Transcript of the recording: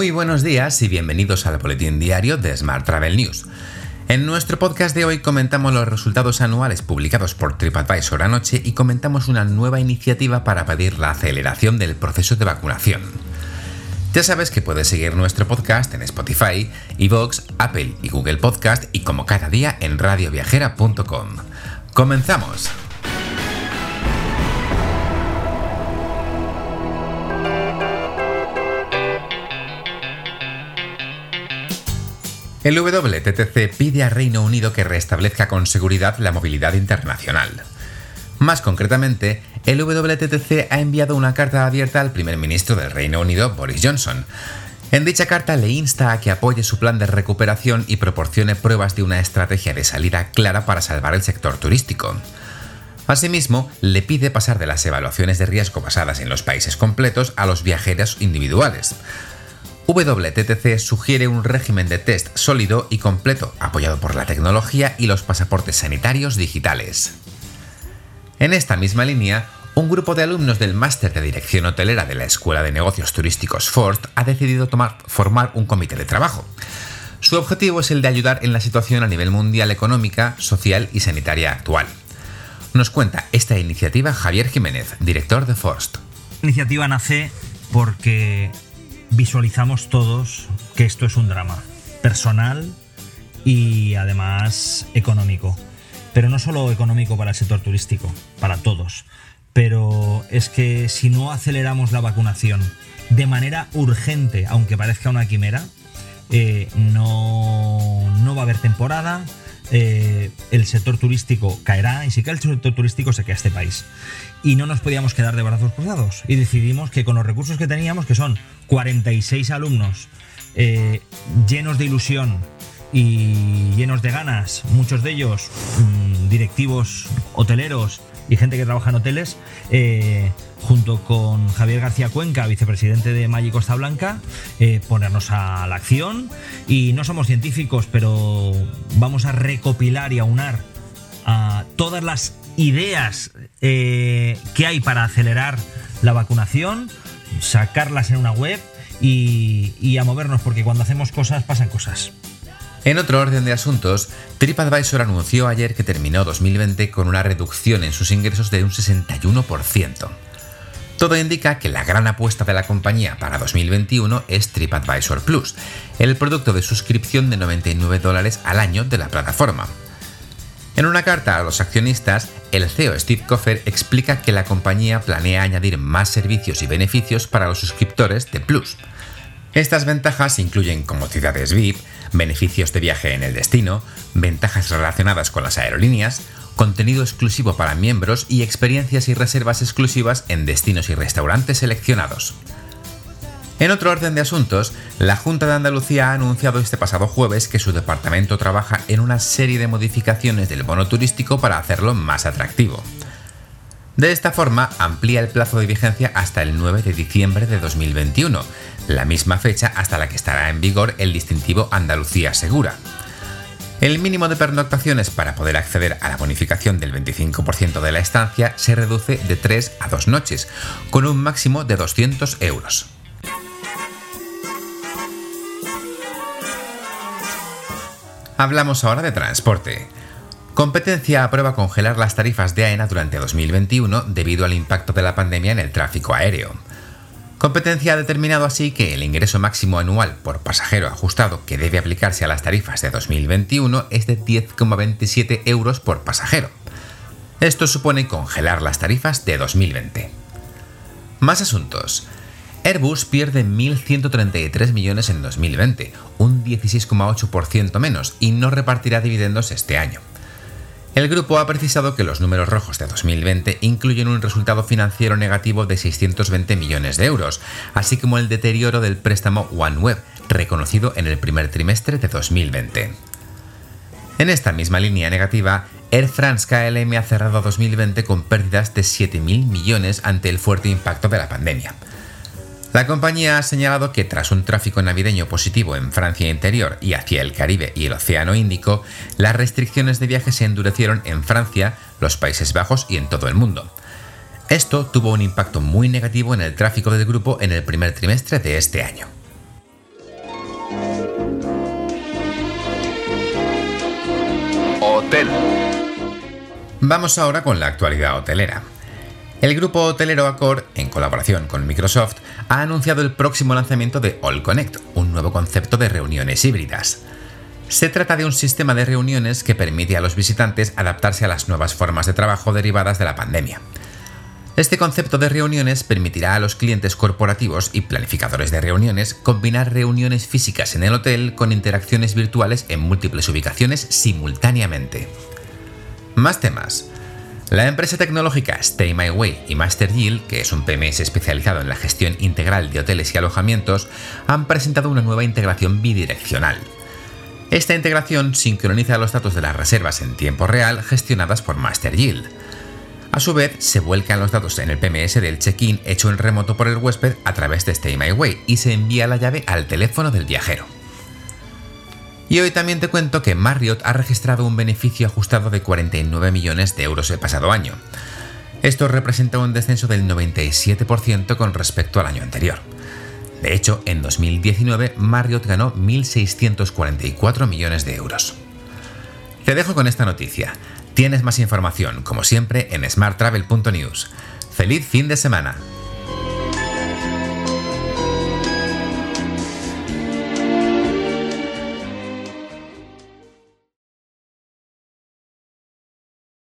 Muy buenos días y bienvenidos al boletín diario de Smart Travel News. En nuestro podcast de hoy comentamos los resultados anuales publicados por TripAdvisor anoche y comentamos una nueva iniciativa para pedir la aceleración del proceso de vacunación. Ya sabes que puedes seguir nuestro podcast en Spotify, Evox, Apple y Google Podcast y como cada día en radioviajera.com. ¡Comenzamos! El WTTC pide a Reino Unido que restablezca con seguridad la movilidad internacional. Más concretamente, el WTTC ha enviado una carta abierta al primer ministro del Reino Unido, Boris Johnson. En dicha carta le insta a que apoye su plan de recuperación y proporcione pruebas de una estrategia de salida clara para salvar el sector turístico. Asimismo, le pide pasar de las evaluaciones de riesgo basadas en los países completos a los viajeros individuales, WTTC sugiere un régimen de test sólido y completo apoyado por la tecnología y los pasaportes sanitarios digitales. En esta misma línea, un grupo de alumnos del máster de dirección hotelera de la Escuela de Negocios Turísticos Forst ha decidido formar un comité de trabajo. Su objetivo es el de ayudar en la situación a nivel mundial económica, social y sanitaria actual. Nos cuenta esta iniciativa Javier Jiménez, director de Forst. La iniciativa nace porque visualizamos todos que esto es un drama personal y además económico. Pero no solo económico para el sector turístico, para todos. Pero es que si no aceleramos la vacunación de manera urgente, aunque parezca una quimera, eh, no, no va a haber temporada, eh, el sector turístico caerá y si cae el sector turístico se queda este país. Y no nos podíamos quedar de brazos cruzados y decidimos que con los recursos que teníamos, que son 46 alumnos eh, llenos de ilusión y llenos de ganas, muchos de ellos mm, directivos hoteleros y gente que trabaja en hoteles, eh, junto con Javier García Cuenca, vicepresidente de Maggi Costa Blanca, eh, ponernos a la acción. Y no somos científicos, pero vamos a recopilar y aunar todas las ideas eh, que hay para acelerar la vacunación, sacarlas en una web y a movernos, porque cuando hacemos cosas pasan cosas. En otro orden de asuntos, TripAdvisor anunció ayer que terminó 2020 con una reducción en sus ingresos de un 61%. Todo indica que la gran apuesta de la compañía para 2021 es TripAdvisor Plus, el producto de suscripción de 99 dólares al año de la plataforma. En una carta a los accionistas, el CEO Steve Koffer explica que la compañía planea añadir más servicios y beneficios para los suscriptores de Plus. Estas ventajas incluyen comodidades VIP, beneficios de viaje en el destino, ventajas relacionadas con las aerolíneas, contenido exclusivo para miembros y experiencias y reservas exclusivas en destinos y restaurantes seleccionados. En otro orden de asuntos, la Junta de Andalucía ha anunciado este pasado jueves que su departamento trabaja en una serie de modificaciones del bono turístico para hacerlo más atractivo. De esta forma, amplía el plazo de vigencia hasta el 9 de diciembre de 2021, la misma fecha hasta la que estará en vigor el distintivo Andalucía Segura. El mínimo de pernoctaciones para poder acceder a la bonificación del 25% de la estancia se reduce de 3 a 2 noches, con un máximo de 200 euros. Hablamos ahora de transporte. Competencia aprueba congelar las tarifas de AENA durante 2021 debido al impacto de la pandemia en el tráfico aéreo. Competencia ha determinado así que el ingreso máximo anual por pasajero ajustado que debe aplicarse a las tarifas de 2021 es de 10,27 euros por pasajero. Esto supone congelar las tarifas de 2020. Más asuntos. Airbus pierde 1.133 millones en 2020, un 16,8% menos, y no repartirá dividendos este año. El grupo ha precisado que los números rojos de 2020 incluyen un resultado financiero negativo de 620 millones de euros, así como el deterioro del préstamo OneWeb, reconocido en el primer trimestre de 2020. En esta misma línea negativa, Air France KLM ha cerrado 2020 con pérdidas de 7.000 millones ante el fuerte impacto de la pandemia. La compañía ha señalado que tras un tráfico navideño positivo en Francia interior y hacia el Caribe y el Océano Índico, las restricciones de viaje se endurecieron en Francia, los Países Bajos y en todo el mundo. Esto tuvo un impacto muy negativo en el tráfico del grupo en el primer trimestre de este año. Hotel. Vamos ahora con la actualidad hotelera. El grupo hotelero Accor, en colaboración con Microsoft, ha anunciado el próximo lanzamiento de All Connect, un nuevo concepto de reuniones híbridas. Se trata de un sistema de reuniones que permite a los visitantes adaptarse a las nuevas formas de trabajo derivadas de la pandemia. Este concepto de reuniones permitirá a los clientes corporativos y planificadores de reuniones combinar reuniones físicas en el hotel con interacciones virtuales en múltiples ubicaciones simultáneamente. Más temas. La empresa tecnológica Stay My Way y Master Yield, que es un PMS especializado en la gestión integral de hoteles y alojamientos, han presentado una nueva integración bidireccional. Esta integración sincroniza los datos de las reservas en tiempo real gestionadas por Master Yield. A su vez, se vuelcan los datos en el PMS del check-in hecho en remoto por el huésped a través de Stay My Way y se envía la llave al teléfono del viajero. Y hoy también te cuento que Marriott ha registrado un beneficio ajustado de 49 millones de euros el pasado año. Esto representa un descenso del 97% con respecto al año anterior. De hecho, en 2019 Marriott ganó 1.644 millones de euros. Te dejo con esta noticia. Tienes más información, como siempre, en smarttravel.news. ¡Feliz fin de semana!